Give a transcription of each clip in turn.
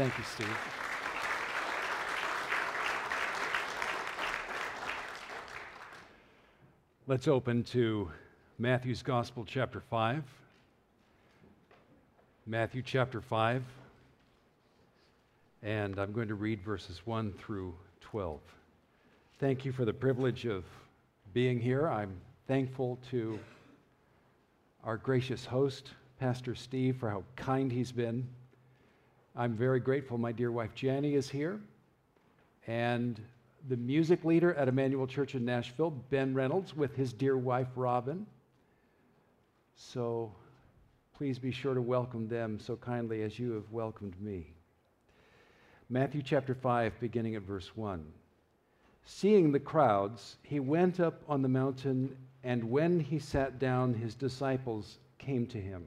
Thank you, Steve. Let's open to Matthew's Gospel, chapter 5. Matthew chapter 5. And I'm going to read verses 1 through 12. Thank you for the privilege of being here. I'm thankful to our gracious host, Pastor Steve, for how kind he's been. I'm very grateful my dear wife Jani is here. And the music leader at Immanuel Church in Nashville, Ben Reynolds, with his dear wife Robin. So please be sure to welcome them so kindly as you have welcomed me. Matthew chapter 5, beginning at verse 1. Seeing the crowds, he went up on the mountain, and when he sat down, his disciples came to him.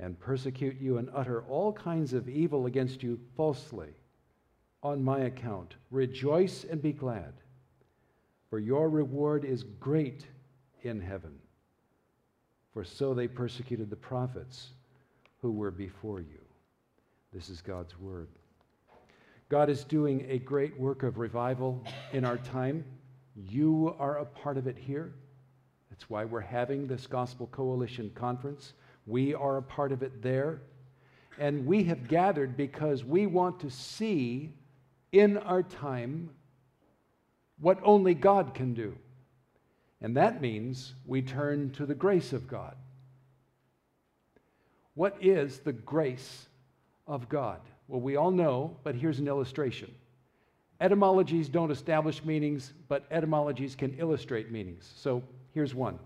and persecute you and utter all kinds of evil against you falsely on my account. Rejoice and be glad, for your reward is great in heaven. For so they persecuted the prophets who were before you. This is God's word. God is doing a great work of revival in our time. You are a part of it here. That's why we're having this Gospel Coalition conference. We are a part of it there. And we have gathered because we want to see in our time what only God can do. And that means we turn to the grace of God. What is the grace of God? Well, we all know, but here's an illustration. Etymologies don't establish meanings, but etymologies can illustrate meanings. So here's one.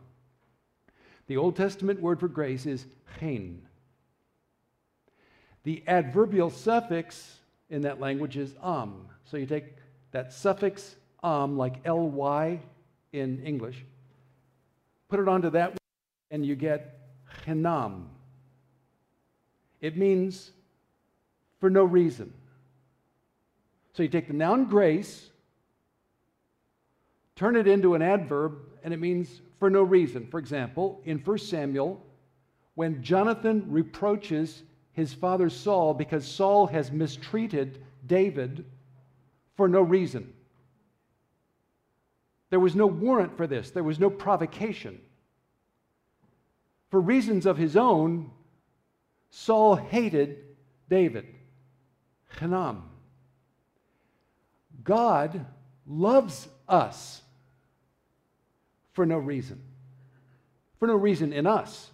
The Old Testament word for grace is chen. The adverbial suffix in that language is am. So you take that suffix am, like ly in English, put it onto that, and you get chenam. It means for no reason. So you take the noun grace, turn it into an adverb, and it means for no reason. For example, in 1 Samuel, when Jonathan reproaches his father Saul because Saul has mistreated David for no reason. There was no warrant for this, there was no provocation. For reasons of his own, Saul hated David. Chinam. God loves us for no reason. For no reason in us.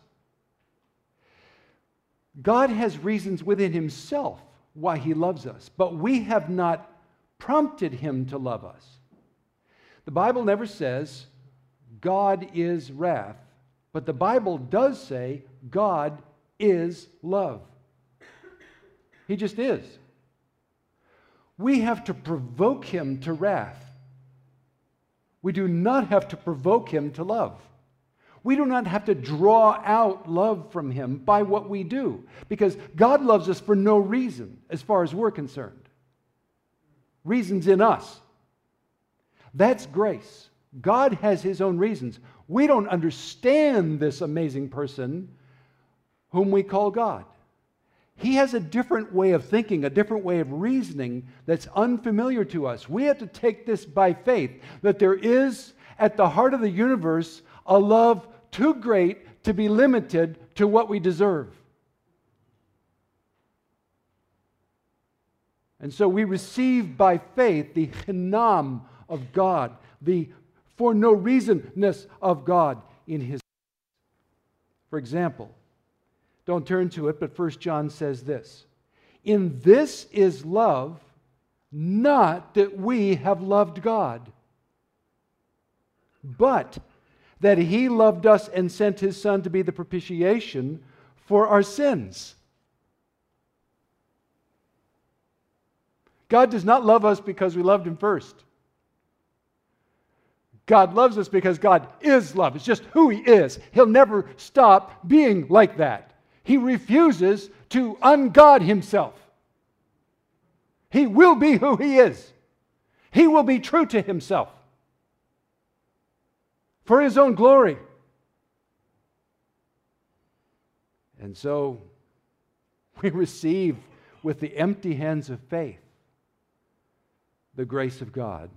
God has reasons within himself why he loves us, but we have not prompted him to love us. The Bible never says God is wrath, but the Bible does say God is love. He just is. We have to provoke him to wrath. We do not have to provoke him to love. We do not have to draw out love from him by what we do, because God loves us for no reason, as far as we're concerned. Reasons in us. That's grace. God has his own reasons. We don't understand this amazing person whom we call God. He has a different way of thinking, a different way of reasoning that's unfamiliar to us. We have to take this by faith that there is at the heart of the universe a love too great to be limited to what we deserve. And so we receive by faith the chinam of God, the for no reasonness of God in his. For example, don't turn to it, but 1 John says this In this is love, not that we have loved God, but that he loved us and sent his Son to be the propitiation for our sins. God does not love us because we loved him first. God loves us because God is love. It's just who he is. He'll never stop being like that. He refuses to ungod himself. He will be who he is. He will be true to himself for his own glory. And so we receive with the empty hands of faith the grace of God.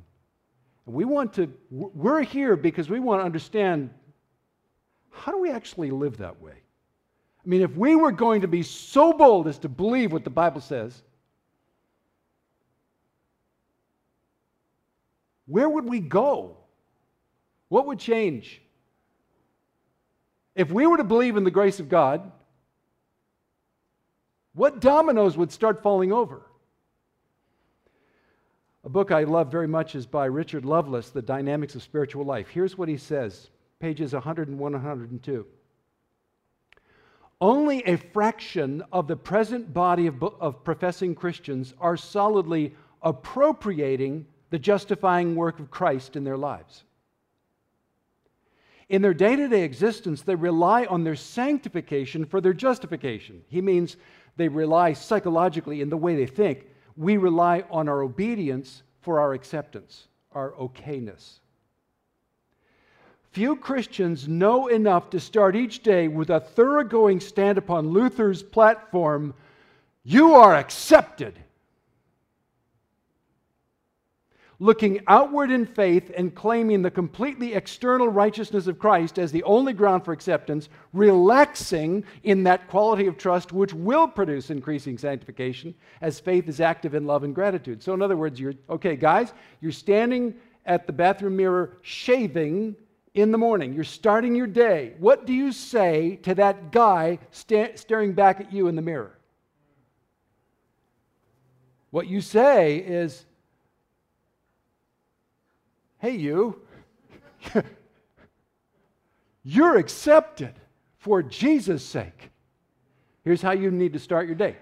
And we want to, we're here because we want to understand how do we actually live that way? I mean, if we were going to be so bold as to believe what the Bible says, where would we go? What would change? If we were to believe in the grace of God, what dominoes would start falling over? A book I love very much is by Richard Lovelace, The Dynamics of Spiritual Life. Here's what he says, pages 101 and 102. Only a fraction of the present body of, of professing Christians are solidly appropriating the justifying work of Christ in their lives. In their day to day existence, they rely on their sanctification for their justification. He means they rely psychologically in the way they think. We rely on our obedience for our acceptance, our okayness. Few Christians know enough to start each day with a thoroughgoing stand upon Luther's platform You are accepted looking outward in faith and claiming the completely external righteousness of Christ as the only ground for acceptance, relaxing in that quality of trust which will produce increasing sanctification as faith is active in love and gratitude. So, in other words, you're okay, guys, you're standing at the bathroom mirror shaving in the morning. You're starting your day. What do you say to that guy sta- staring back at you in the mirror? What you say is, hey, you, you're accepted for Jesus' sake. Here's how you need to start your day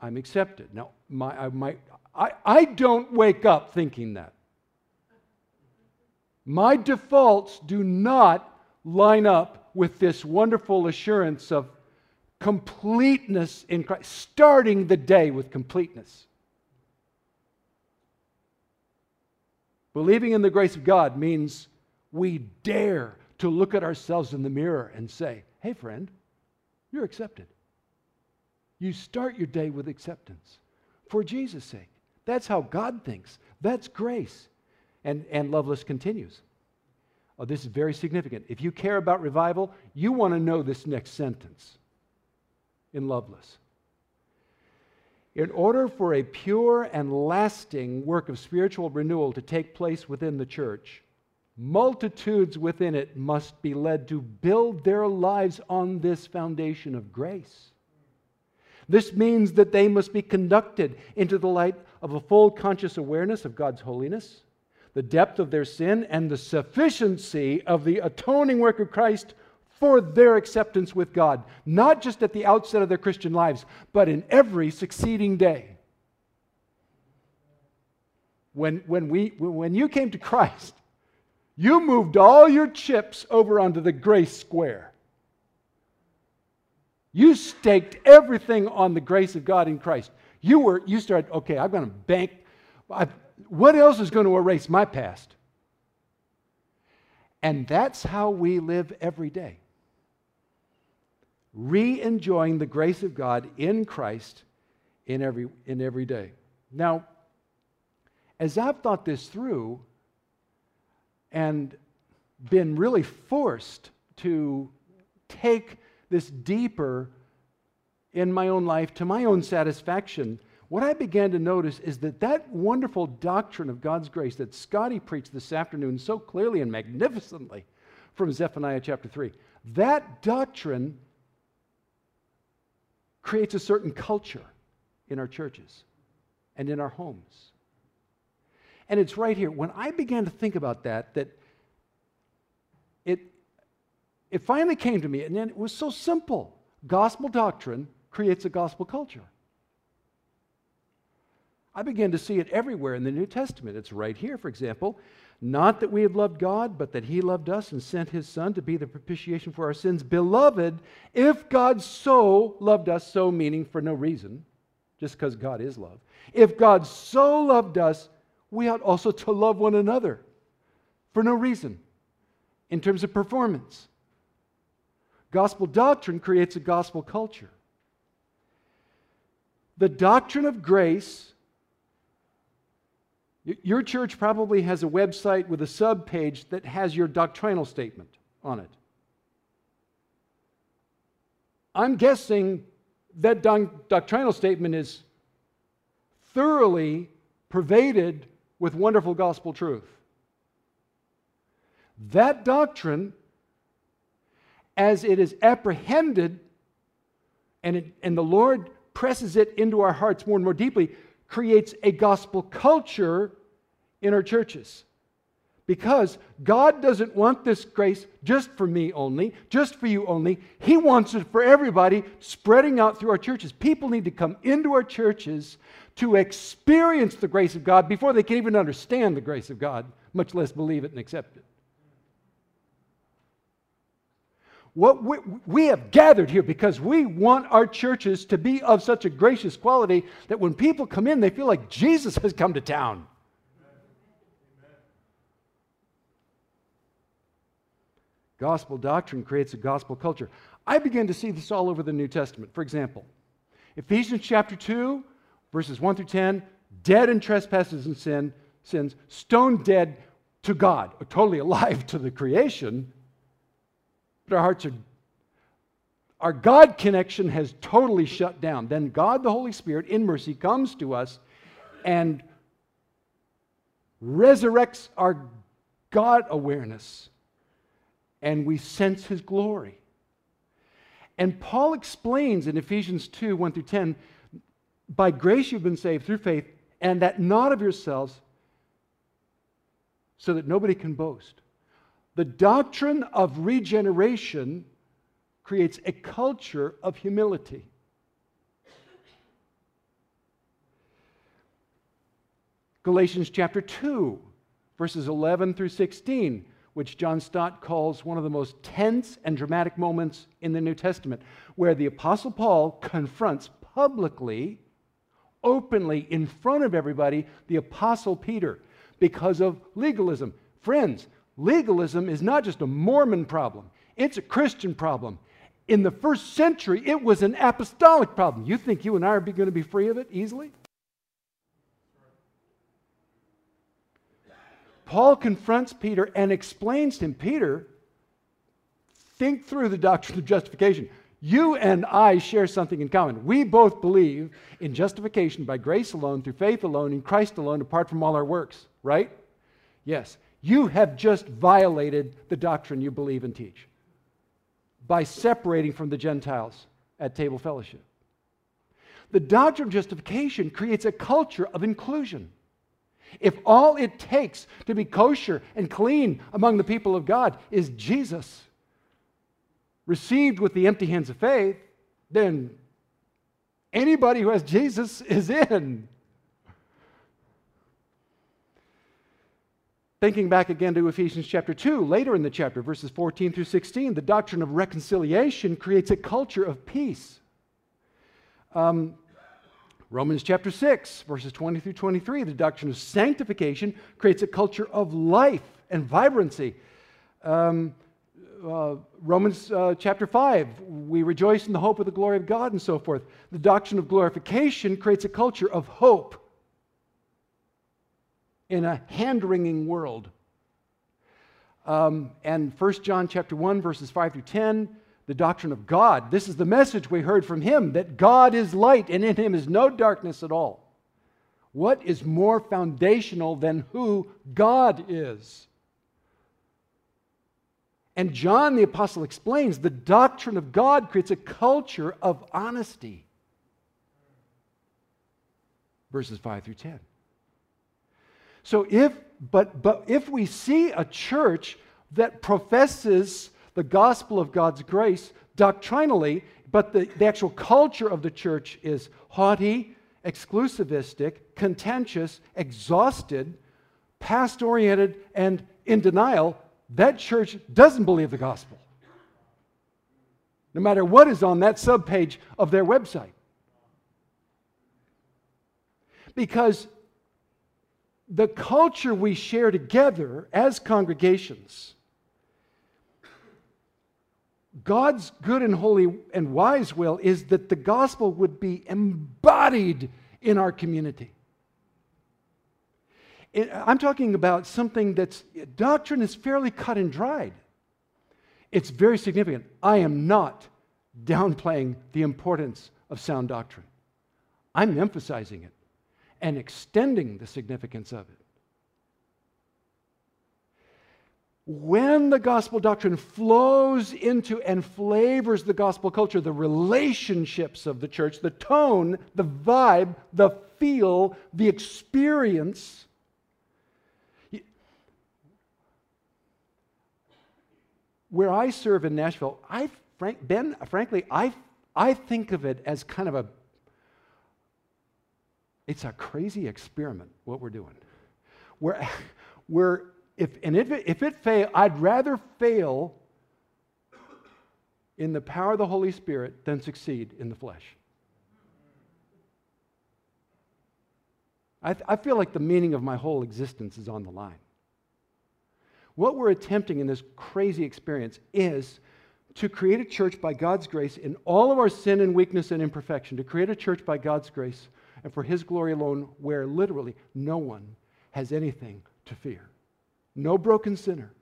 I'm accepted. Now, my, my, I, I don't wake up thinking that. My defaults do not line up with this wonderful assurance of completeness in Christ, starting the day with completeness. Believing in the grace of God means we dare to look at ourselves in the mirror and say, hey, friend, you're accepted. You start your day with acceptance for Jesus' sake. That's how God thinks. That's grace. And, and Lovelace continues. Oh, this is very significant. If you care about revival, you want to know this next sentence in Lovelace. In order for a pure and lasting work of spiritual renewal to take place within the church, multitudes within it must be led to build their lives on this foundation of grace. This means that they must be conducted into the light of a full conscious awareness of God's holiness, the depth of their sin, and the sufficiency of the atoning work of Christ for their acceptance with God, not just at the outset of their Christian lives, but in every succeeding day. When, when, we, when you came to Christ, you moved all your chips over onto the grace square. You staked everything on the grace of God in Christ. You were you started, okay, I'm going to bank. I, what else is going to erase my past? And that's how we live every day re enjoying the grace of God in Christ in every, in every day. Now, as I've thought this through and been really forced to take this deeper in my own life to my own satisfaction, what I began to notice is that that wonderful doctrine of God's grace that Scotty preached this afternoon so clearly and magnificently from Zephaniah chapter 3, that doctrine creates a certain culture in our churches and in our homes. And it's right here. When I began to think about that, that it, it finally came to me, and then it was so simple. Gospel doctrine creates a gospel culture. I began to see it everywhere in the New Testament. It's right here, for example. Not that we have loved God, but that He loved us and sent His Son to be the propitiation for our sins. Beloved, if God so loved us, so meaning for no reason, just because God is love, if God so loved us, we ought also to love one another for no reason in terms of performance. Gospel doctrine creates a gospel culture. The doctrine of grace, your church probably has a website with a sub page that has your doctrinal statement on it. I'm guessing that doctrinal statement is thoroughly pervaded with wonderful gospel truth. That doctrine, as it is apprehended and, it, and the Lord presses it into our hearts more and more deeply, creates a gospel culture in our churches. Because God doesn't want this grace just for me only, just for you only. He wants it for everybody, spreading out through our churches. People need to come into our churches to experience the grace of God before they can even understand the grace of God, much less believe it and accept it. What we, we, have gathered here because we want our churches to be of such a gracious quality that when people come in, they feel like Jesus has come to town. Gospel doctrine creates a gospel culture. I begin to see this all over the New Testament. For example, Ephesians chapter 2, verses 1 through 10, dead in trespasses and sin, sins, stone dead to God, totally alive to the creation, our hearts are our God connection has totally shut down. Then God, the Holy Spirit, in mercy, comes to us and resurrects our God awareness, and we sense His glory. And Paul explains in Ephesians 2 1 through 10 by grace you've been saved through faith, and that not of yourselves, so that nobody can boast. The doctrine of regeneration creates a culture of humility. Galatians chapter 2, verses 11 through 16, which John Stott calls one of the most tense and dramatic moments in the New Testament, where the Apostle Paul confronts publicly, openly, in front of everybody, the Apostle Peter because of legalism. Friends, Legalism is not just a Mormon problem, it's a Christian problem. In the first century, it was an apostolic problem. You think you and I are going to be free of it easily? Paul confronts Peter and explains to him Peter, think through the doctrine of justification. You and I share something in common. We both believe in justification by grace alone, through faith alone, in Christ alone, apart from all our works, right? Yes. You have just violated the doctrine you believe and teach by separating from the Gentiles at table fellowship. The doctrine of justification creates a culture of inclusion. If all it takes to be kosher and clean among the people of God is Jesus, received with the empty hands of faith, then anybody who has Jesus is in. Thinking back again to Ephesians chapter 2, later in the chapter, verses 14 through 16, the doctrine of reconciliation creates a culture of peace. Um, Romans chapter 6, verses 20 through 23, the doctrine of sanctification creates a culture of life and vibrancy. Um, uh, Romans uh, chapter 5, we rejoice in the hope of the glory of God and so forth. The doctrine of glorification creates a culture of hope in a hand wringing world. Um, and 1 John chapter 1, verses 5 through 10, the doctrine of God. This is the message we heard from him that God is light and in him is no darkness at all. What is more foundational than who God is? And John the Apostle explains the doctrine of God creates a culture of honesty. Verses 5 through 10. So if but but if we see a church that professes the gospel of God's grace doctrinally, but the, the actual culture of the church is haughty, exclusivistic, contentious, exhausted, past oriented, and in denial, that church doesn't believe the gospel. No matter what is on that subpage of their website. Because the culture we share together as congregations, God's good and holy and wise will is that the gospel would be embodied in our community. I'm talking about something that's doctrine is fairly cut and dried. It's very significant. I am not downplaying the importance of sound doctrine. I'm emphasizing it and extending the significance of it. When the gospel doctrine flows into and flavors the gospel culture, the relationships of the church, the tone, the vibe, the feel, the experience, where I serve in Nashville, I frank, Ben, frankly, I, I think of it as kind of a it's a crazy experiment, what we're doing. We're, we're if, and if it, if it fail, I'd rather fail in the power of the Holy Spirit than succeed in the flesh. I, I feel like the meaning of my whole existence is on the line. What we're attempting in this crazy experience is to create a church by God's grace in all of our sin and weakness and imperfection, to create a church by God's grace and for His glory alone, where literally no one has anything to fear. No broken sinner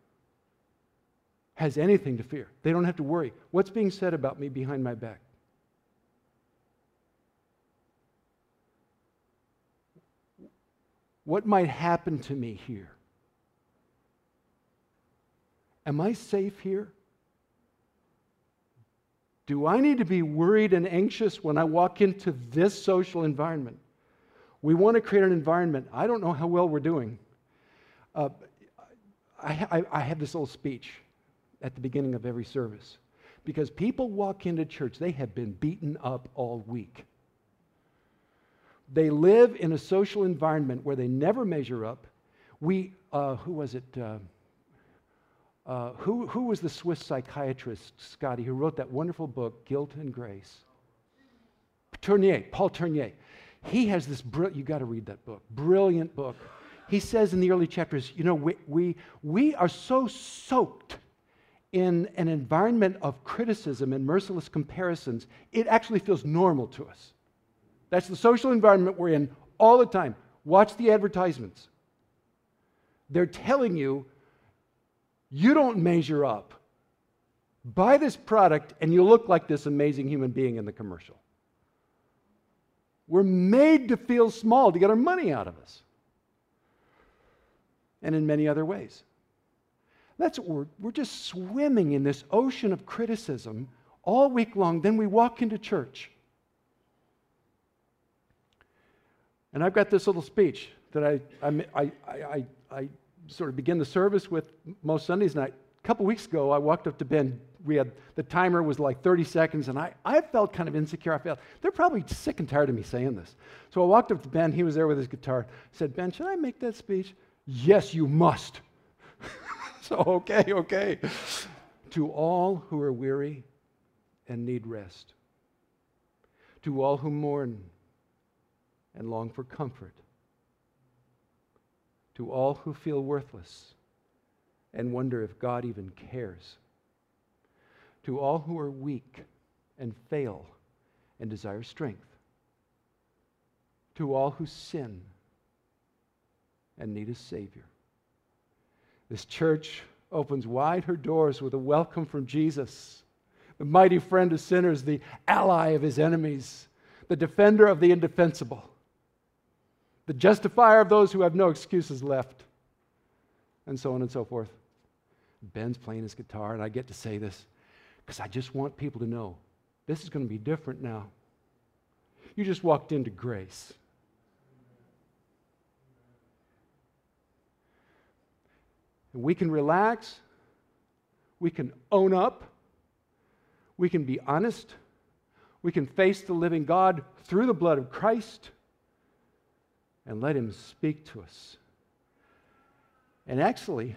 has anything to fear. They don't have to worry. What's being said about me behind my back? What might happen to me here? Am I safe here? Do I need to be worried and anxious when I walk into this social environment? We want to create an environment. I don't know how well we're doing. Uh, I, I, I have this little speech at the beginning of every service because people walk into church, they have been beaten up all week. They live in a social environment where they never measure up. We, uh, who was it? Uh, uh, who, who was the Swiss psychiatrist, Scotty, who wrote that wonderful book, Guilt and Grace? Tournier, Paul Tournier. He has this, br- you got to read that book, brilliant book. He says in the early chapters, you know, we, we, we are so soaked in an environment of criticism and merciless comparisons, it actually feels normal to us. That's the social environment we're in all the time. Watch the advertisements. They're telling you you don't measure up. Buy this product and you look like this amazing human being in the commercial. We're made to feel small to get our money out of us. And in many other ways. That's what we're, we're just swimming in this ocean of criticism all week long. Then we walk into church. And I've got this little speech that I, I, I, I, I sort of begin the service with most Sundays. And A couple weeks ago, I walked up to Ben. We had the timer was like 30 seconds, and I, I felt kind of insecure. I felt they're probably sick and tired of me saying this. So I walked up to Ben. He was there with his guitar. I said, Ben, should I make that speech? Yes, you must. so, okay, okay. to all who are weary and need rest, to all who mourn and long for comfort to all who feel worthless and wonder if God even cares, to all who are weak and fail and desire strength, to all who sin and need a Savior. This church opens wide her doors with a welcome from Jesus, the mighty friend of sinners, the ally of his enemies, the defender of the indefensible the justifier of those who have no excuses left, and so on and so forth. Ben's playing his guitar, and I get to say this because I just want people to know this is going to be different now. You just walked into grace. And we can relax, we can own up, we can be honest, we can face the living God through the blood of Christ and let Him speak to us. And actually,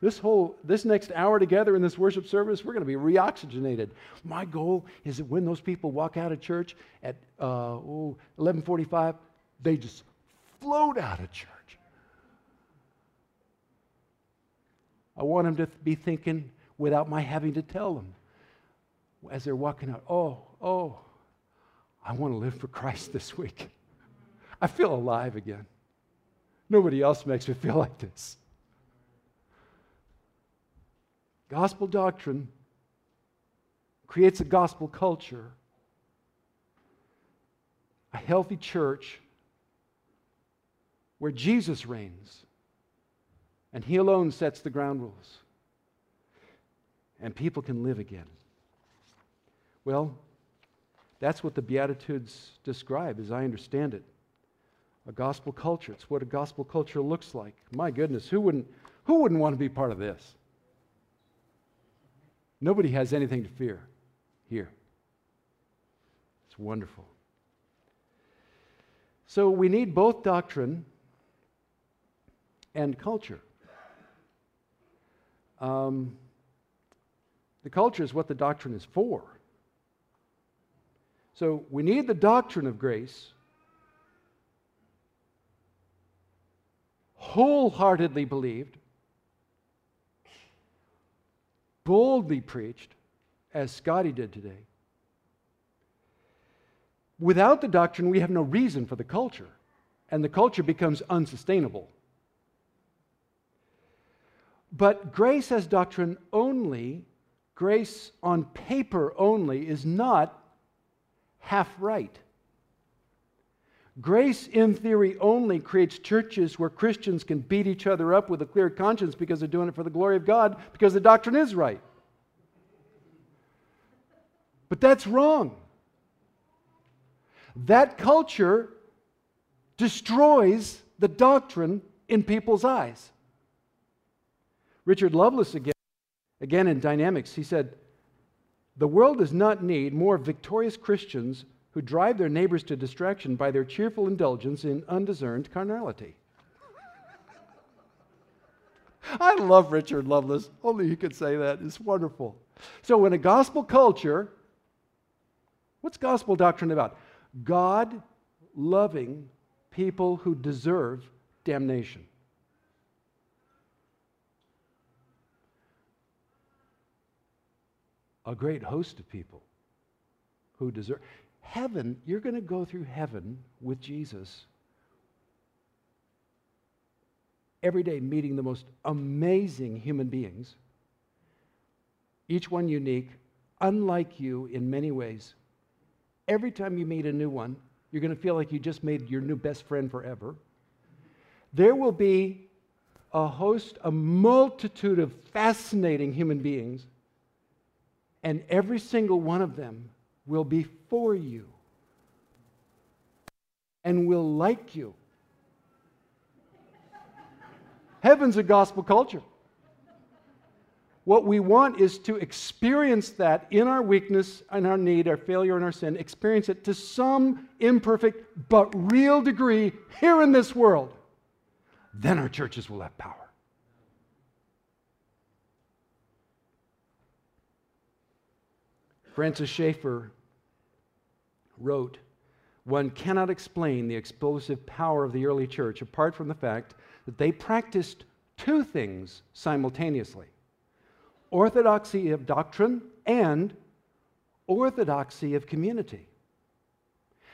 this whole this next hour together in this worship service we're going to be reoxygenated. My goal is that when those people walk out of church at uh, oh, 11.45 they just float out of church. I want them to be thinking without my having to tell them as they're walking out oh oh i want to live for christ this week i feel alive again nobody else makes me feel like this Gospel doctrine creates a gospel culture, a healthy church where Jesus reigns and He alone sets the ground rules, and people can live again. Well, that's what the Beatitudes describe, as I understand it. A gospel culture. It's what a gospel culture looks like. My goodness, who wouldn't, who wouldn't want to be part of this? Nobody has anything to fear here. It's wonderful. So we need both doctrine and culture. Um, the culture is what the doctrine is for. So we need the doctrine of grace wholeheartedly believed boldly preached, as Scotty did today. Without the doctrine, we have no reason for the culture, and the culture becomes unsustainable. But grace as doctrine only, grace on paper only, is not half right. Grace in theory only creates churches where Christians can beat each other up with a clear conscience because they're doing it for the glory of God because the doctrine is right. But that's wrong. That culture destroys the doctrine in people's eyes. Richard Lovelace, again, again in Dynamics, he said, The world does not need more victorious Christians who drive their neighbors to distraction by their cheerful indulgence in undiscerned carnality. I love Richard Lovelace. Only he could say that. It's wonderful. So, in a gospel culture, what's gospel doctrine about? God loving people who deserve damnation. A great host of people who deserve heaven, you're going to go through heaven with Jesus every day, meeting the most amazing human beings, each one unique, unlike you in many ways. Every time you meet a new one, you're going to feel like you just made your new best friend forever. There will be a host, a multitude of fascinating human beings, and every single one of them will be for you and will like you. Heaven's a gospel culture. What we want is to experience that in our weakness and our need, our failure and our sin, experience it to some imperfect but real degree here in this world. Then our churches will have power. Francis Schaeffer wrote, One cannot explain the explosive power of the early church apart from the fact that they practiced two things simultaneously orthodoxy of doctrine and orthodoxy of community.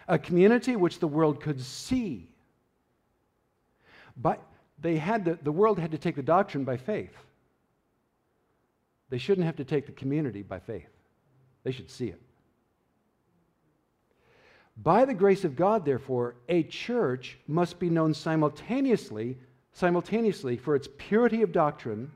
A community which the world could see. But they had the world had to take the doctrine by faith. They shouldn't have to take the community by faith. They should see it. By the grace of God, therefore, a church must be known simultaneously, simultaneously for its purity of doctrine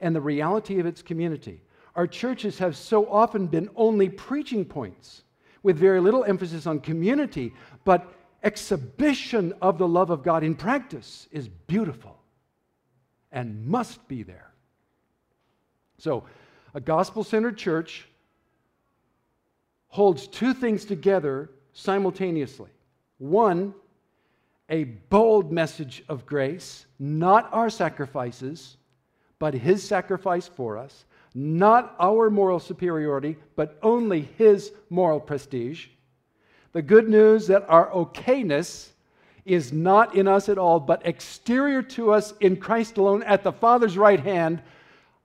and the reality of its community. Our churches have so often been only preaching points with very little emphasis on community, but exhibition of the love of God in practice is beautiful and must be there. So, a gospel centered church holds two things together simultaneously. One, a bold message of grace, not our sacrifices, but His sacrifice for us, not our moral superiority, but only His moral prestige. The good news that our okayness is not in us at all, but exterior to us in Christ alone at the Father's right hand.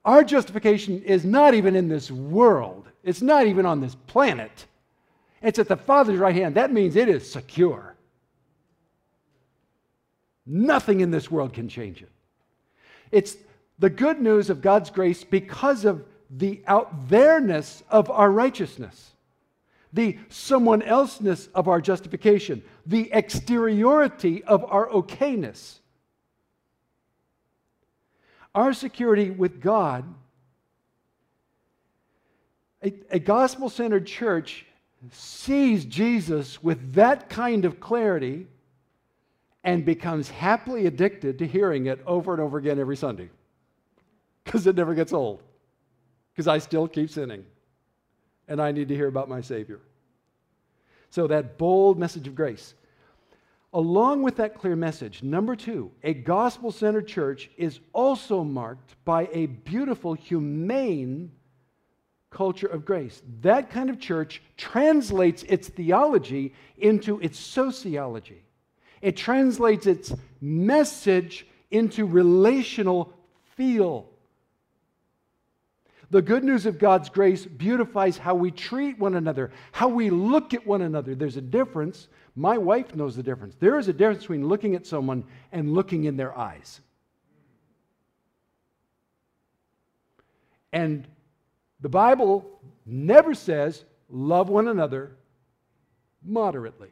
Our justification is not even in this world, it's not even on this planet. It's at the Father's right hand. That means it is secure. Nothing in this world can change it. It's the good news of God's grace because of the out there-ness of our righteousness, the someone elseness of our justification, the exteriority of our okayness. Our security with God, a, a gospel centered church sees Jesus with that kind of clarity and becomes happily addicted to hearing it over and over again every Sunday because it never gets old. Because I still keep sinning and I need to hear about my Savior. So, that bold message of grace. Along with that clear message, number two, a gospel centered church is also marked by a beautiful, humane culture of grace. That kind of church translates its theology into its sociology, it translates its message into relational feel. The good news of God's grace beautifies how we treat one another, how we look at one another. There's a difference. My wife knows the difference. There is a difference between looking at someone and looking in their eyes. And the Bible never says love one another moderately.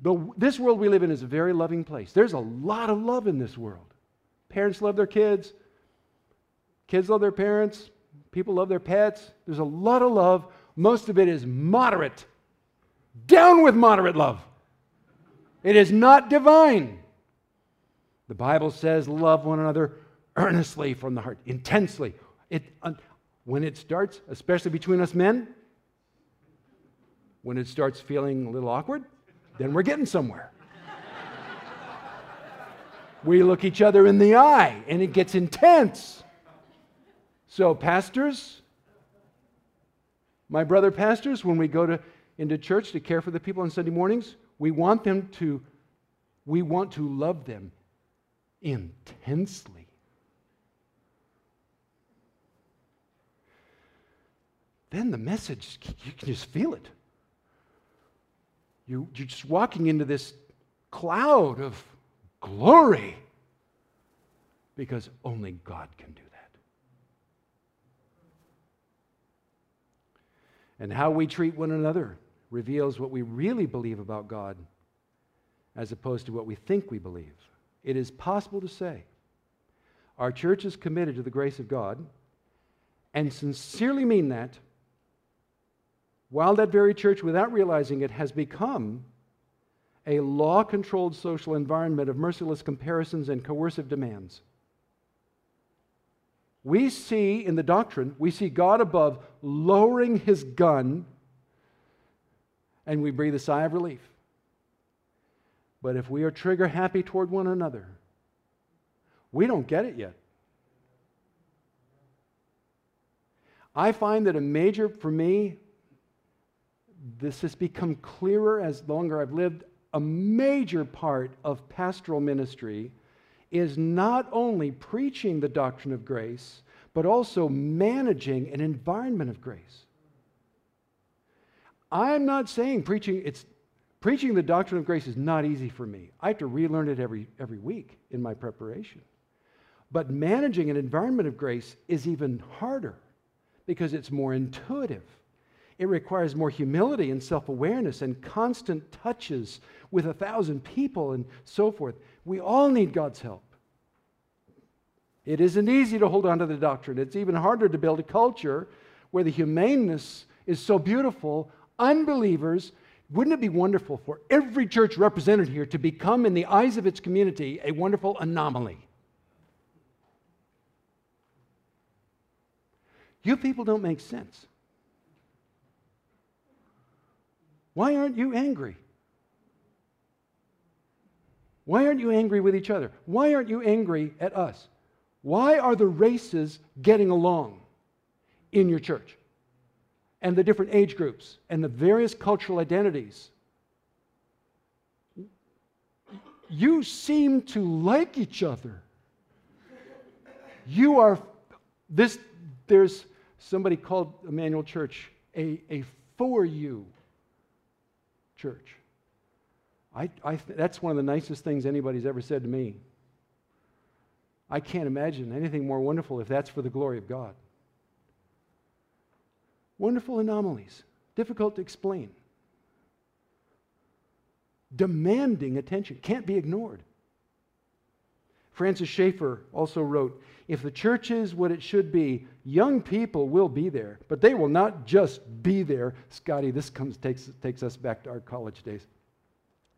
The, this world we live in is a very loving place. There's a lot of love in this world. Parents love their kids, kids love their parents, people love their pets. There's a lot of love. Most of it is moderate. Down with moderate love. It is not divine. The Bible says, love one another earnestly from the heart, intensely, it, when it starts, especially between us men, when it starts feeling a little awkward, then we're getting somewhere. we look each other in the eye and it gets intense. So, pastors, my brother pastors, when we go to, into church to care for the people on Sunday mornings, we want them to, we want to love them intensely. Then the message, you can just feel it. You, you're just walking into this cloud of glory because only God can do that. And how we treat one another reveals what we really believe about God as opposed to what we think we believe. It is possible to say our church is committed to the grace of God and sincerely mean that while that very church, without realizing it, has become a law controlled social environment of merciless comparisons and coercive demands. We see in the doctrine, we see God above lowering his gun, and we breathe a sigh of relief. But if we are trigger happy toward one another, we don't get it yet. I find that a major, for me, this has become clearer as longer I've lived. A major part of pastoral ministry is not only preaching the doctrine of grace, but also managing an environment of grace. I'm not saying preaching it's preaching the doctrine of grace is not easy for me. I have to relearn it every every week in my preparation. But managing an environment of grace is even harder because it's more intuitive. It requires more humility and self awareness and constant touches with a thousand people and so forth. We all need God's help. It isn't easy to hold on to the doctrine. It's even harder to build a culture where the humaneness is so beautiful. Unbelievers, wouldn't it be wonderful for every church represented here to become, in the eyes of its community, a wonderful anomaly? You people don't make sense. Why aren't you angry? Why aren't you angry with each other? Why aren't you angry at us? Why are the races getting along in your church? And the different age groups and the various cultural identities. You seem to like each other. You are, this, there's somebody called Immanuel Church a, a for you church. I, I, that's one of the nicest things anybody's ever said to me. I can't imagine anything more wonderful if that's for the glory of God. Wonderful anomalies, difficult to explain, demanding attention, can't be ignored. Francis Schaeffer also wrote If the church is what it should be, young people will be there, but they will not just be there. Scotty, this comes, takes, takes us back to our college days.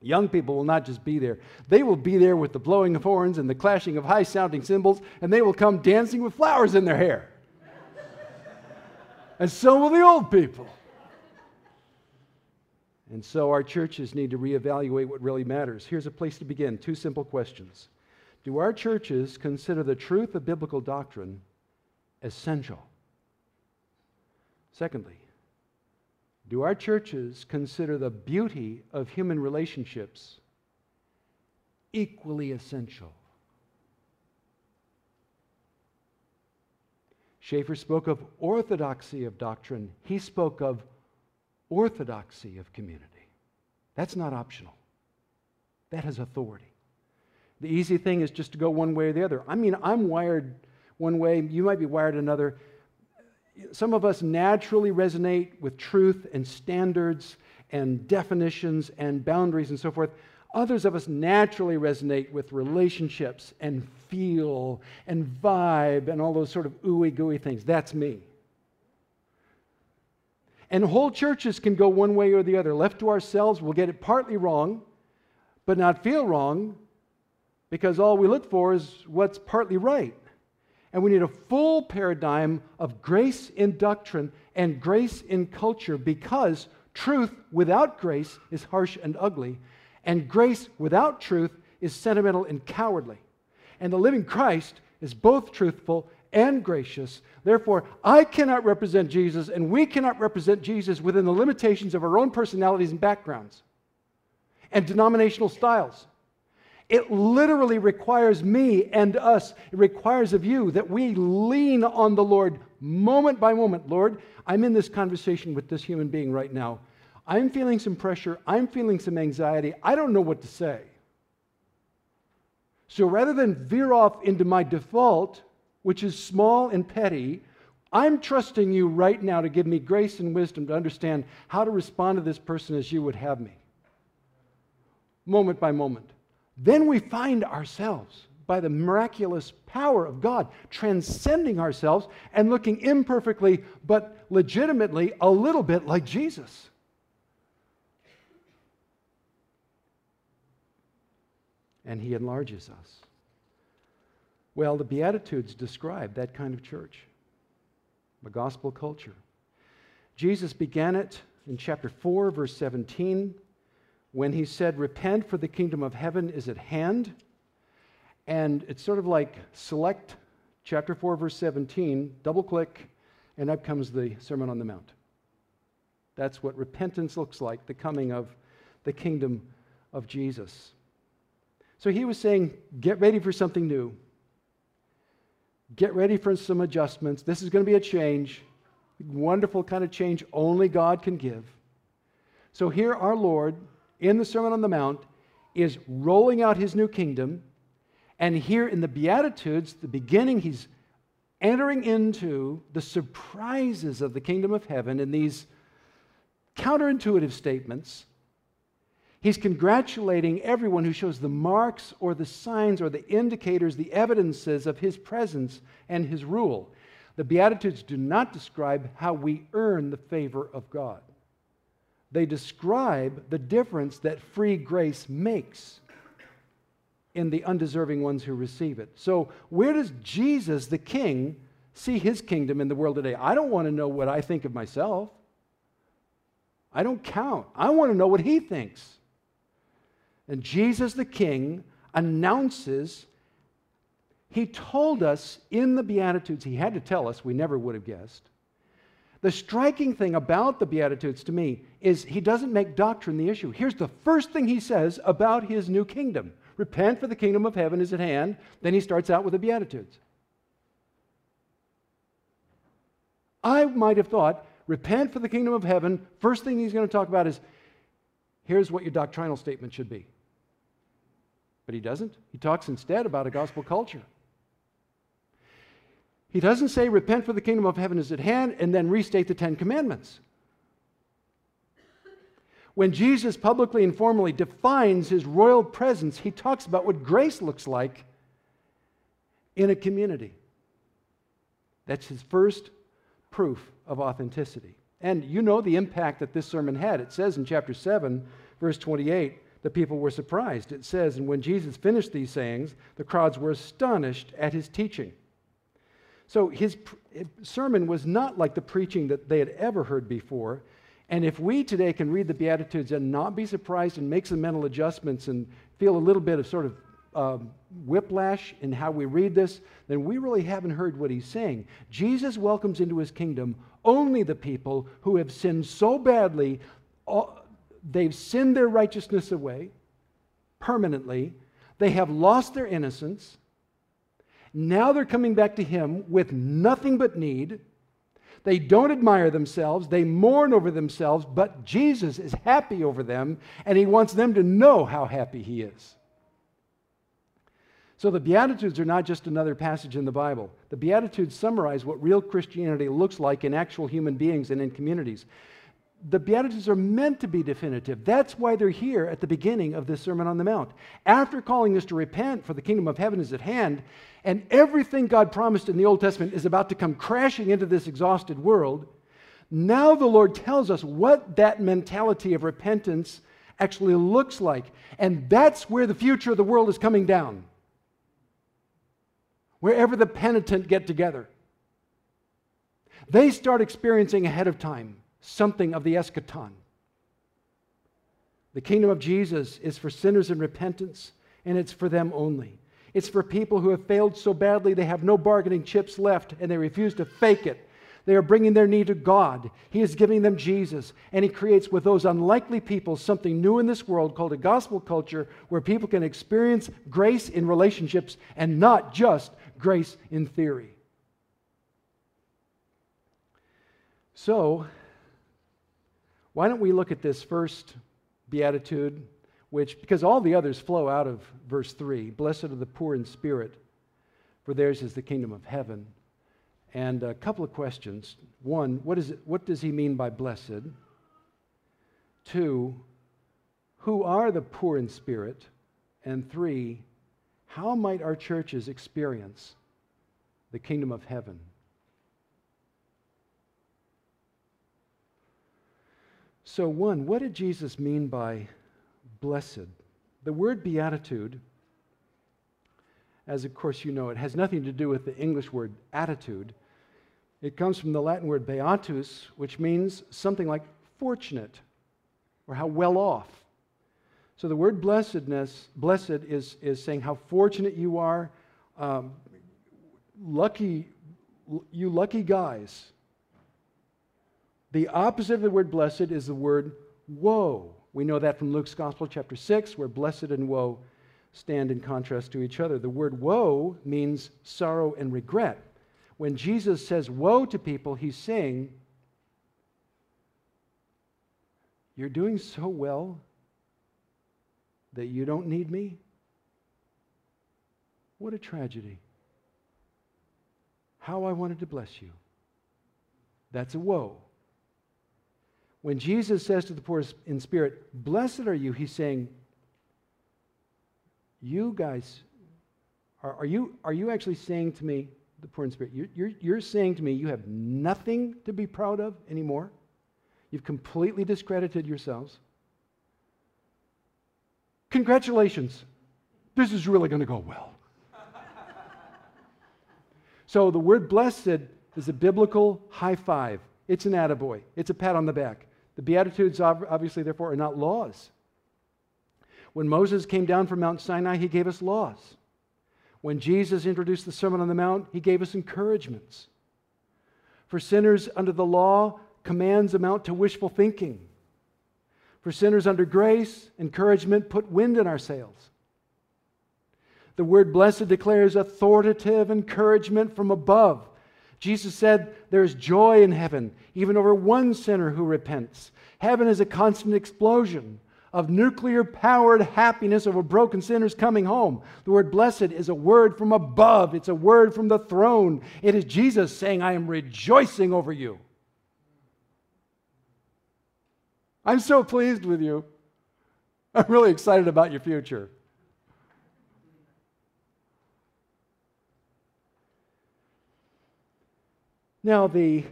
Young people will not just be there, they will be there with the blowing of horns and the clashing of high sounding cymbals, and they will come dancing with flowers in their hair. and so will the old people. And so our churches need to reevaluate what really matters. Here's a place to begin two simple questions Do our churches consider the truth of biblical doctrine essential? Secondly, do our churches consider the beauty of human relationships equally essential? Schaeffer spoke of orthodoxy of doctrine, he spoke of orthodoxy of community. That's not optional, that has authority. The easy thing is just to go one way or the other. I mean, I'm wired one way, you might be wired another some of us naturally resonate with truth and standards and definitions and boundaries and so forth. Others of us naturally resonate with relationships and feel and vibe and all those sort of ooey gooey things. That's me. And whole churches can go one way or the other. Left to ourselves, we'll get it partly wrong, but not feel wrong because all we look for is what's partly right. And we need a full paradigm of grace in doctrine and grace in culture because truth without grace is harsh and ugly, and grace without truth is sentimental and cowardly. And the living Christ is both truthful and gracious. Therefore, I cannot represent Jesus, and we cannot represent Jesus within the limitations of our own personalities and backgrounds and denominational styles. It literally requires me and us, it requires of you that we lean on the Lord moment by moment. Lord, I'm in this conversation with this human being right now. I'm feeling some pressure. I'm feeling some anxiety. I don't know what to say. So rather than veer off into my default, which is small and petty, I'm trusting you right now to give me grace and wisdom to understand how to respond to this person as you would have me, moment by moment then we find ourselves by the miraculous power of God transcending ourselves and looking imperfectly but legitimately a little bit like Jesus. And he enlarges us. Well, the Beatitudes describe that kind of church, the gospel culture. Jesus began it in chapter 4, verse 17 when he said, Repent, for the kingdom of heaven is at hand. And it's sort of like select chapter 4, verse 17, double click, and up comes the Sermon on the Mount. That's what repentance looks like, the coming of the kingdom of Jesus. So he was saying, Get ready for something new. Get ready for some adjustments. This is going to be a change, wonderful kind of change only God can give. So here, our Lord in the Sermon on the Mount is rolling out his new kingdom. And here in the Beatitudes, the beginning, he's entering into the surprises of the kingdom of heaven in these counterintuitive statements. He's congratulating everyone who shows the marks or the signs or the indicators, the evidences of his presence and his rule. The Beatitudes do not describe how we earn the favor of God, they describe the difference that free grace makes in the undeserving ones who receive it. So, where does Jesus, the King, see his kingdom in the world today? I don't want to know what I think of myself. I don't count. I want to know what he thinks. And Jesus, the King, announces, he told us in the Beatitudes, he had to tell us, we never would have guessed. The striking thing about the Beatitudes to me is he doesn't make doctrine the issue. Here's the first thing he says about his new kingdom Repent, for the kingdom of heaven is at hand. Then he starts out with the Beatitudes. I might have thought, repent for the kingdom of heaven. First thing he's going to talk about is here's what your doctrinal statement should be. But he doesn't. He talks instead about a gospel culture. He doesn't say, repent for the kingdom of heaven is at hand, and then restate the Ten Commandments. When Jesus publicly and formally defines his royal presence, he talks about what grace looks like in a community. That's his first proof of authenticity. And you know the impact that this sermon had. It says in chapter 7, verse 28, the people were surprised. It says, And when Jesus finished these sayings, the crowds were astonished at his teaching. So his sermon was not like the preaching that they had ever heard before. And if we today can read the Beatitudes and not be surprised and make some mental adjustments and feel a little bit of sort of um, whiplash in how we read this, then we really haven't heard what he's saying. Jesus welcomes into his kingdom only the people who have sinned so badly, they've sinned their righteousness away permanently, they have lost their innocence. Now they're coming back to him with nothing but need they don't admire themselves, they mourn over themselves, but Jesus is happy over them, and he wants them to know how happy he is. So the Beatitudes are not just another passage in the Bible. The Beatitudes summarize what real Christianity looks like in actual human beings and in communities the Beatitudes are meant to be definitive. That's why they're here at the beginning of this Sermon on the Mount. After calling us to repent, for the kingdom of heaven is at hand, and everything God promised in the Old Testament is about to come crashing into this exhausted world, now the Lord tells us what that mentality of repentance actually looks like. And that's where the future of the world is coming down. Wherever the penitent get together, they start experiencing ahead of time something of the eschaton. The kingdom of Jesus is for sinners in repentance, and it's for them only. It's for people who have failed so badly they have no bargaining chips left and they refuse to fake it. They are bringing their need to God. He is giving them Jesus, and He creates with those unlikely people something new in this world called a gospel culture where people can experience grace in relationships and not just grace in theory. So, why don't we look at this first beatitude, which, because all the others flow out of verse 3 Blessed are the poor in spirit, for theirs is the kingdom of heaven. And a couple of questions. One, what, is it, what does he mean by blessed? Two, who are the poor in spirit? And three, how might our churches experience the kingdom of heaven? So, one, what did Jesus mean by blessed? The word beatitude, as of course you know, it has nothing to do with the English word attitude. It comes from the Latin word beatus, which means something like fortunate or how well off. So the word blessedness, blessed is, is saying how fortunate you are, um, lucky, you lucky guys. The opposite of the word blessed is the word woe. We know that from Luke's Gospel, chapter 6, where blessed and woe stand in contrast to each other. The word woe means sorrow and regret. When Jesus says woe to people, he's saying, You're doing so well that you don't need me? What a tragedy. How I wanted to bless you. That's a woe. When Jesus says to the poor in spirit, Blessed are you, he's saying, You guys, are, are, you, are you actually saying to me, the poor in spirit, you're, you're, you're saying to me you have nothing to be proud of anymore? You've completely discredited yourselves. Congratulations. This is really going to go well. so the word blessed is a biblical high five. It's an attaboy. It's a pat on the back. The Beatitudes, obviously, therefore, are not laws. When Moses came down from Mount Sinai, he gave us laws. When Jesus introduced the Sermon on the Mount, he gave us encouragements. For sinners under the law, commands amount to wishful thinking. For sinners under grace, encouragement put wind in our sails. The word blessed declares authoritative encouragement from above Jesus said there's joy in heaven, even over one sinner who repents. Heaven is a constant explosion of nuclear powered happiness over broken sinners coming home. The word blessed is a word from above, it's a word from the throne. It is Jesus saying, I am rejoicing over you. I'm so pleased with you. I'm really excited about your future. Now, the,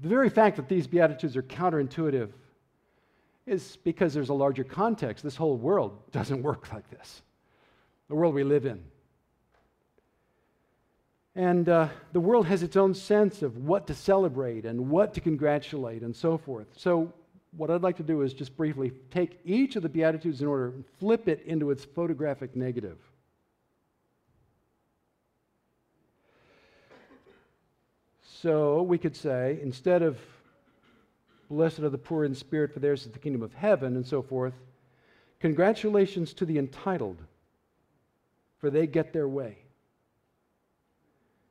the very fact that these Beatitudes are counterintuitive is because there's a larger context. This whole world doesn't work like this, the world we live in. And uh, the world has its own sense of what to celebrate and what to congratulate and so forth. So, what I'd like to do is just briefly take each of the Beatitudes in order and flip it into its photographic negative. So we could say, instead of blessed are the poor in spirit, for theirs is the kingdom of heaven, and so forth, congratulations to the entitled, for they get their way.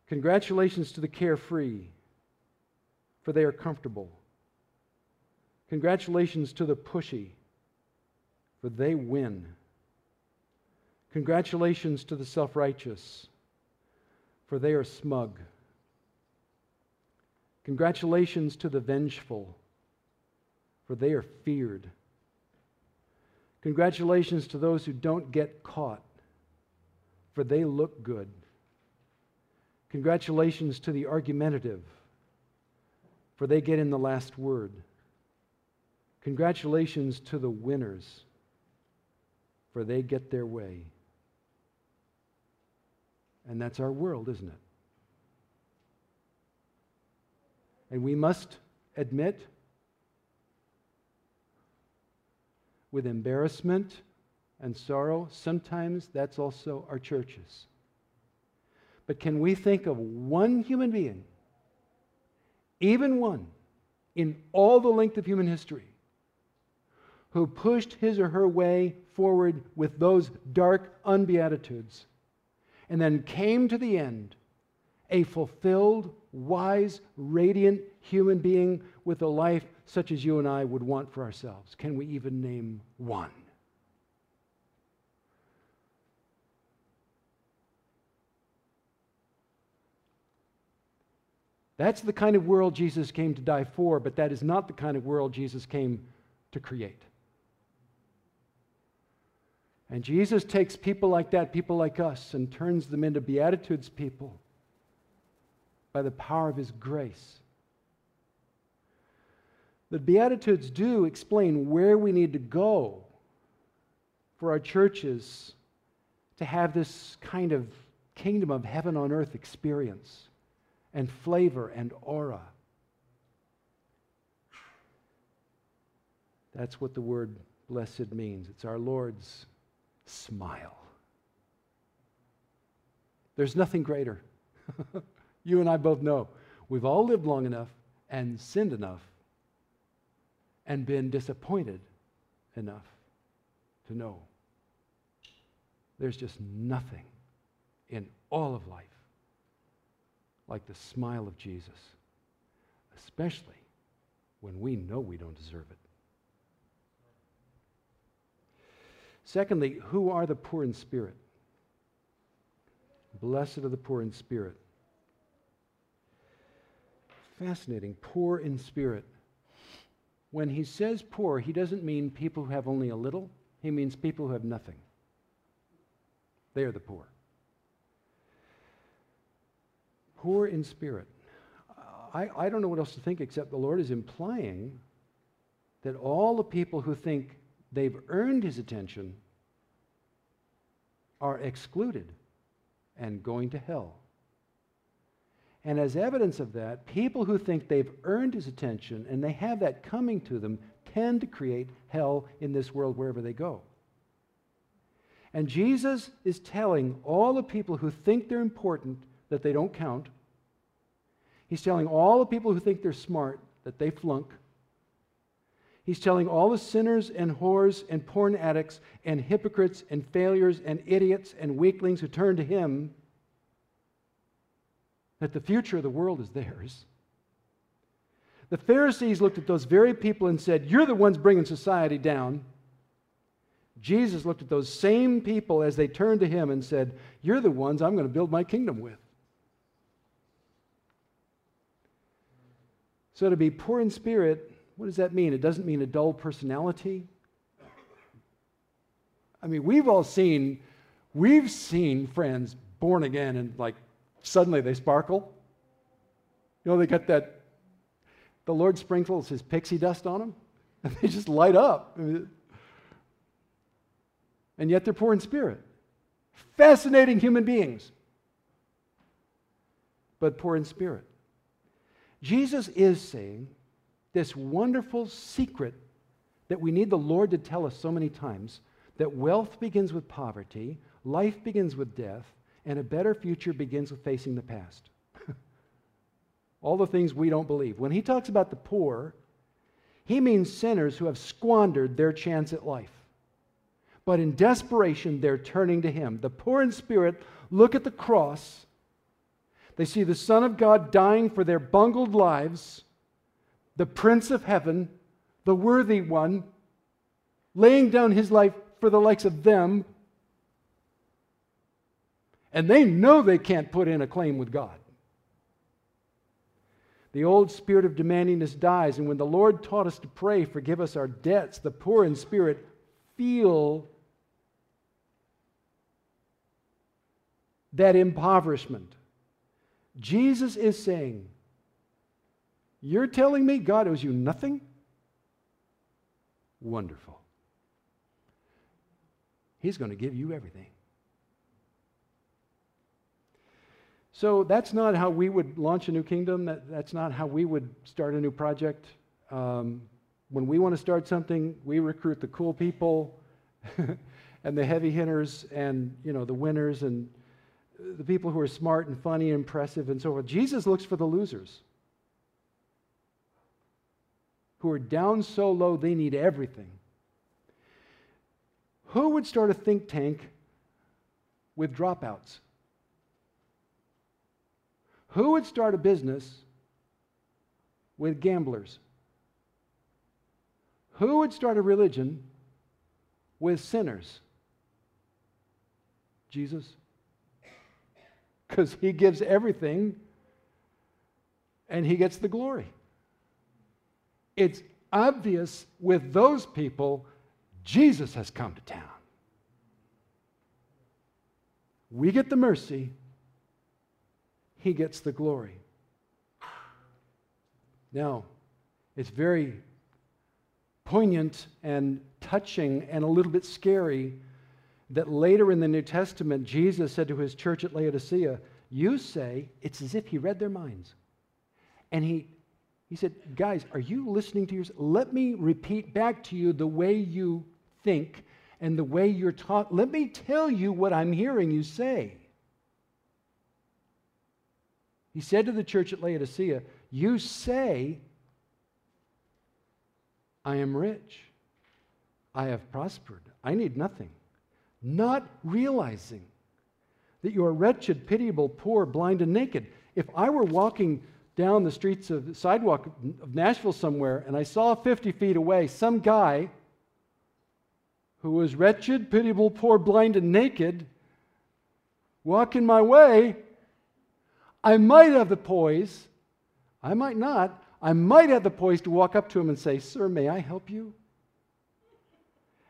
Congratulations to the carefree, for they are comfortable. Congratulations to the pushy, for they win. Congratulations to the self righteous, for they are smug. Congratulations to the vengeful, for they are feared. Congratulations to those who don't get caught, for they look good. Congratulations to the argumentative, for they get in the last word. Congratulations to the winners, for they get their way. And that's our world, isn't it? And we must admit with embarrassment and sorrow, sometimes that's also our churches. But can we think of one human being, even one, in all the length of human history, who pushed his or her way forward with those dark unbeatitudes and then came to the end a fulfilled, wise, radiant human being with a life such as you and I would want for ourselves? Can we even name one? That's the kind of world Jesus came to die for, but that is not the kind of world Jesus came to create. And Jesus takes people like that, people like us, and turns them into Beatitudes people by the power of His grace. The Beatitudes do explain where we need to go for our churches to have this kind of kingdom of heaven on earth experience and flavor and aura. That's what the word blessed means. It's our Lord's smile. There's nothing greater. You and I both know we've all lived long enough and sinned enough and been disappointed enough to know there's just nothing in all of life like the smile of Jesus, especially when we know we don't deserve it. Secondly, who are the poor in spirit? Blessed are the poor in spirit. Fascinating. Poor in spirit. when he says poor, he doesn't mean people who have only a little, he means people who have nothing. They are the poor. Poor in spirit. I, I don't know what else to think except the Lord is implying that all the people who think they've earned his attention are excluded and going to hell. And as evidence of that, people who think they've earned his attention and they have that coming to them tend to create hell in this world wherever they go. And Jesus is telling all the people who think they're important that they don't count. He's telling all the people who think they're smart that they flunk. He's telling all the sinners and whores and porn addicts and hypocrites and failures and idiots and weaklings who turn to him that the future of the world is theirs. The Pharisees looked at those very people and said, You're the ones bringing society down. Jesus looked at those same people as they turned to him and said, You're the ones I'm going to build my kingdom with. So to be poor in spirit, what does that mean? It doesn't mean a dull personality. I mean, we've all seen, we've seen friends born again and like suddenly they sparkle. You know, they got that, the Lord sprinkles his pixie dust on them, and they just light up. And yet they're poor in spirit. Fascinating human beings, but poor in spirit. Jesus is saying this wonderful secret that we need the Lord to tell us so many times that wealth begins with poverty, life begins with death, and a better future begins with facing the past. All the things we don't believe. When he talks about the poor, he means sinners who have squandered their chance at life. But in desperation, they're turning to him. The poor in spirit look at the cross. They see the Son of God dying for their bungled lives, the Prince of Heaven, the worthy one, laying down his life for the likes of them and they know they can't put in a claim with God. The old spirit of demandingness dies, and when the Lord taught us to pray, forgive us our debts, the poor in spirit feel that impoverishment. Jesus is saying, You're telling me God owes you nothing? Wonderful. He's going to give you everything. So that's not how we would launch a new kingdom. That, that's not how we would start a new project. Um, when we want to start something, we recruit the cool people and the heavy hitters and you know the winners and the people who are smart and funny and impressive and so forth. Jesus looks for the losers who are down so low they need everything. Who would start a think tank with dropouts? Who would start a business with gamblers? Who would start a religion with sinners? Jesus. Because he gives everything and he gets the glory. It's obvious with those people, Jesus has come to town. We get the mercy, he gets the glory. Now, it's very poignant and touching and a little bit scary that later in the New Testament, Jesus said to his church at Laodicea, You say it's as if he read their minds. And he, he said, Guys, are you listening to yours? Let me repeat back to you the way you think and the way you're taught. Let me tell you what I'm hearing you say. He said to the church at Laodicea, You say, I am rich. I have prospered. I need nothing. Not realizing that you are wretched, pitiable, poor, blind, and naked. If I were walking down the streets of the sidewalk of Nashville somewhere and I saw 50 feet away some guy who was wretched, pitiable, poor, blind, and naked walking my way, I might have the poise, I might not. I might have the poise to walk up to him and say, Sir, may I help you?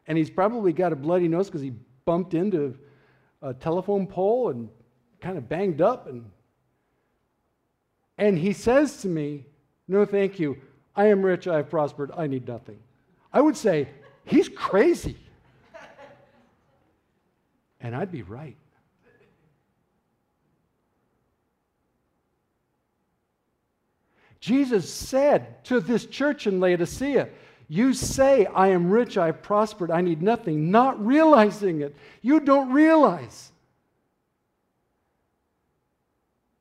And he's probably got a bloody nose because he bumped into a telephone pole and kind of banged up. And, and he says to me, No, thank you. I am rich, I have prospered, I need nothing. I would say, He's crazy. and I'd be right. Jesus said to this church in Laodicea, You say, I am rich, I have prospered, I need nothing, not realizing it. You don't realize.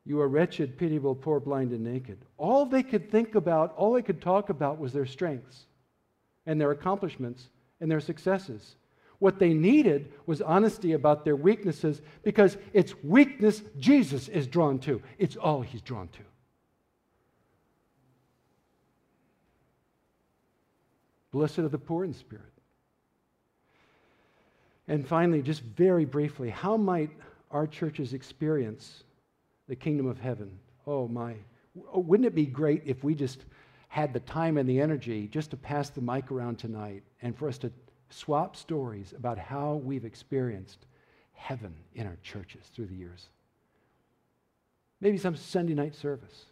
You are wretched, pitiable, poor, blind, and naked. All they could think about, all they could talk about was their strengths and their accomplishments and their successes. What they needed was honesty about their weaknesses because it's weakness Jesus is drawn to. It's all he's drawn to. Blessed are the poor in spirit. And finally, just very briefly, how might our churches experience the kingdom of heaven? Oh, my. Oh, wouldn't it be great if we just had the time and the energy just to pass the mic around tonight and for us to swap stories about how we've experienced heaven in our churches through the years? Maybe some Sunday night service.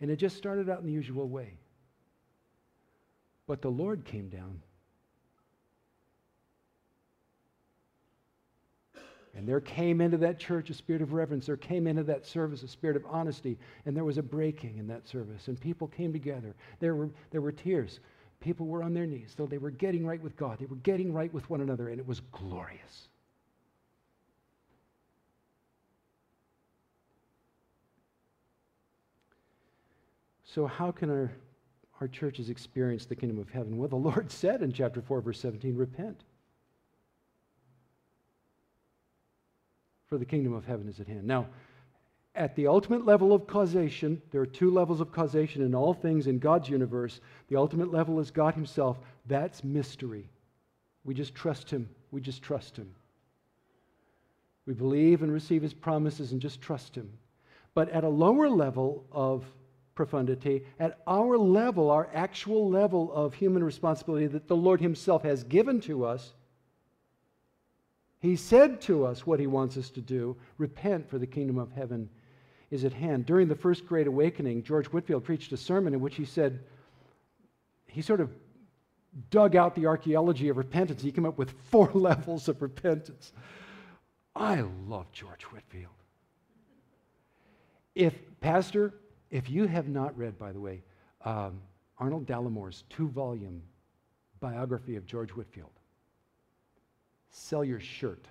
And it just started out in the usual way. But the Lord came down. And there came into that church a spirit of reverence. There came into that service a spirit of honesty. And there was a breaking in that service. And people came together. There were, there were tears. People were on their knees. So they were getting right with God. They were getting right with one another. And it was glorious. So, how can our our churches experience the kingdom of heaven? Well, the Lord said in chapter 4, verse 17, repent. For the kingdom of heaven is at hand. Now, at the ultimate level of causation, there are two levels of causation in all things in God's universe. The ultimate level is God Himself. That's mystery. We just trust Him. We just trust Him. We believe and receive His promises and just trust Him. But at a lower level of profundity, at our level, our actual level of human responsibility that the Lord Himself has given to us, He said to us what He wants us to do repent, for the kingdom of heaven is at hand. During the First Great Awakening, George Whitefield preached a sermon in which he said, he sort of dug out the archaeology of repentance. He came up with four levels of repentance. I love George Whitefield. If, Pastor, if you have not read, by the way, um, Arnold Dallimore's two volume biography of George Whitefield, sell your shirt.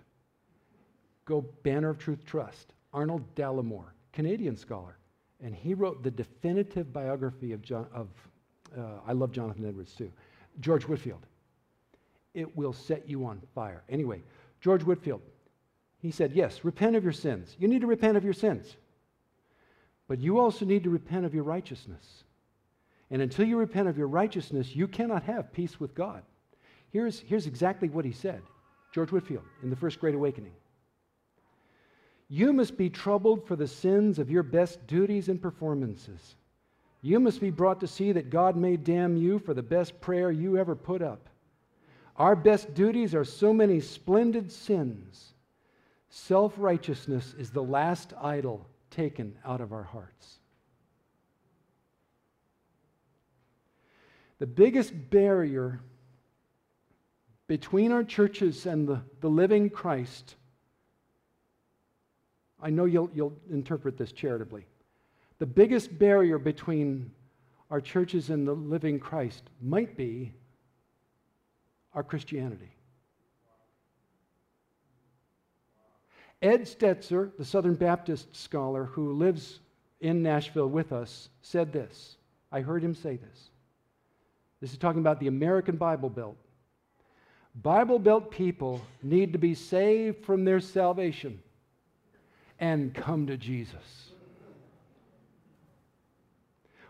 Go Banner of Truth Trust. Arnold Dallimore, Canadian scholar. And he wrote the definitive biography of, John, of uh, I love Jonathan Edwards too, George Whitefield. It will set you on fire. Anyway, George Whitefield, he said, Yes, repent of your sins. You need to repent of your sins. But you also need to repent of your righteousness. And until you repent of your righteousness, you cannot have peace with God. Here's, here's exactly what he said George Whitefield in the First Great Awakening. You must be troubled for the sins of your best duties and performances. You must be brought to see that God may damn you for the best prayer you ever put up. Our best duties are so many splendid sins. Self righteousness is the last idol taken out of our hearts. The biggest barrier between our churches and the, the living Christ, I know you'll, you'll interpret this charitably. The biggest barrier between our churches and the living Christ might be our Christianity. Ed Stetzer, the Southern Baptist scholar who lives in Nashville with us, said this. I heard him say this. This is talking about the American Bible Belt. Bible Belt people need to be saved from their salvation and come to Jesus.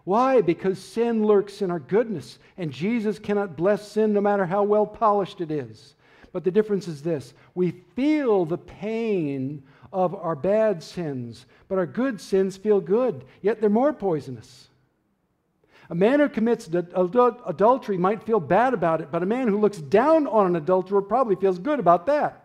Why? Because sin lurks in our goodness, and Jesus cannot bless sin no matter how well polished it is. But the difference is this we feel the pain of our bad sins, but our good sins feel good, yet they're more poisonous. A man who commits adultery might feel bad about it, but a man who looks down on an adulterer probably feels good about that.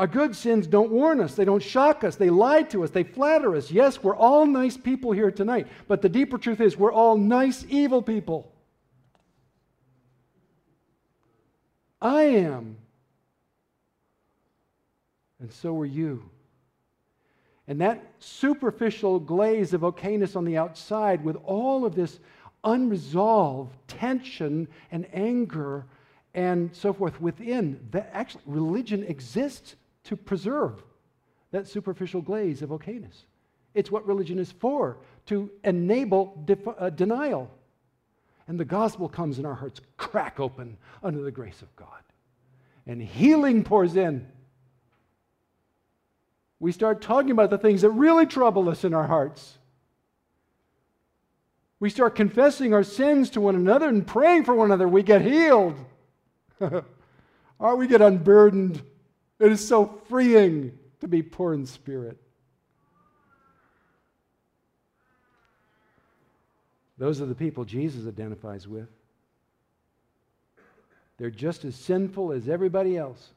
Our good sins don't warn us, they don't shock us, they lie to us, they flatter us. Yes, we're all nice people here tonight, but the deeper truth is we're all nice, evil people. I am. And so are you. And that superficial glaze of okayness on the outside, with all of this unresolved tension and anger and so forth within, that actually religion exists to preserve that superficial glaze of okayness. It's what religion is for, to enable def- uh, denial. And the gospel comes and our hearts crack open under the grace of God. And healing pours in. We start talking about the things that really trouble us in our hearts. We start confessing our sins to one another and praying for one another. We get healed. or we get unburdened. It is so freeing to be poor in spirit. Those are the people Jesus identifies with. They're just as sinful as everybody else,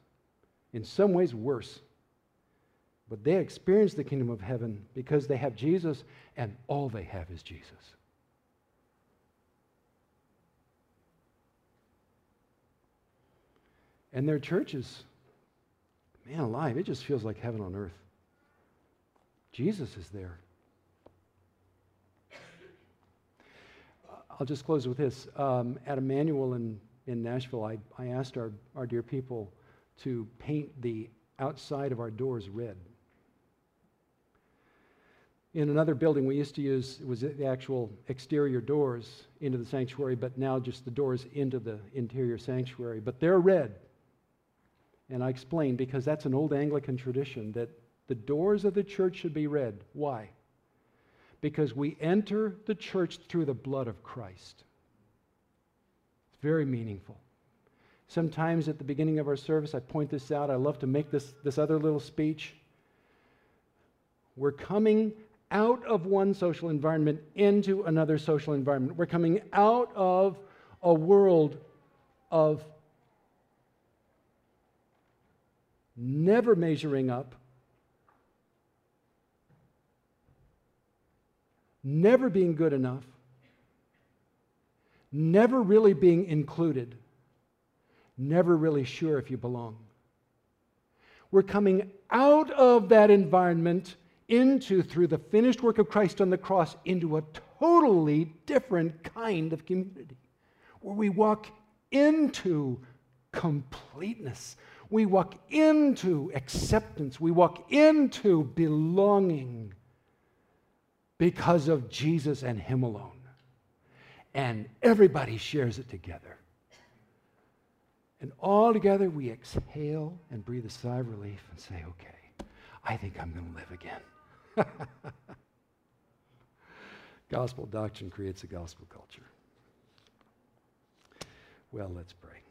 in some ways worse. But they experience the kingdom of heaven because they have Jesus, and all they have is Jesus. And their churches man alive, it just feels like heaven on earth. Jesus is there. I'll just close with this. Um, at Immanuel in, in Nashville, I, I asked our, our dear people to paint the outside of our doors red. In another building, we used to use it was the actual exterior doors into the sanctuary, but now just the doors into the interior sanctuary. But they're red. And I explain because that's an old Anglican tradition that the doors of the church should be red. Why? Because we enter the church through the blood of Christ. It's very meaningful. Sometimes at the beginning of our service, I point this out. I love to make this, this other little speech. We're coming out of one social environment into another social environment. We're coming out of a world of never measuring up, never being good enough, never really being included, never really sure if you belong. We're coming out of that environment into, through the finished work of Christ on the cross, into a totally different kind of community where we walk into completeness, we walk into acceptance, we walk into belonging because of Jesus and Him alone. And everybody shares it together. And all together we exhale and breathe a sigh of relief and say, okay, I think I'm going to live again. gospel doctrine creates a gospel culture. Well, let's pray.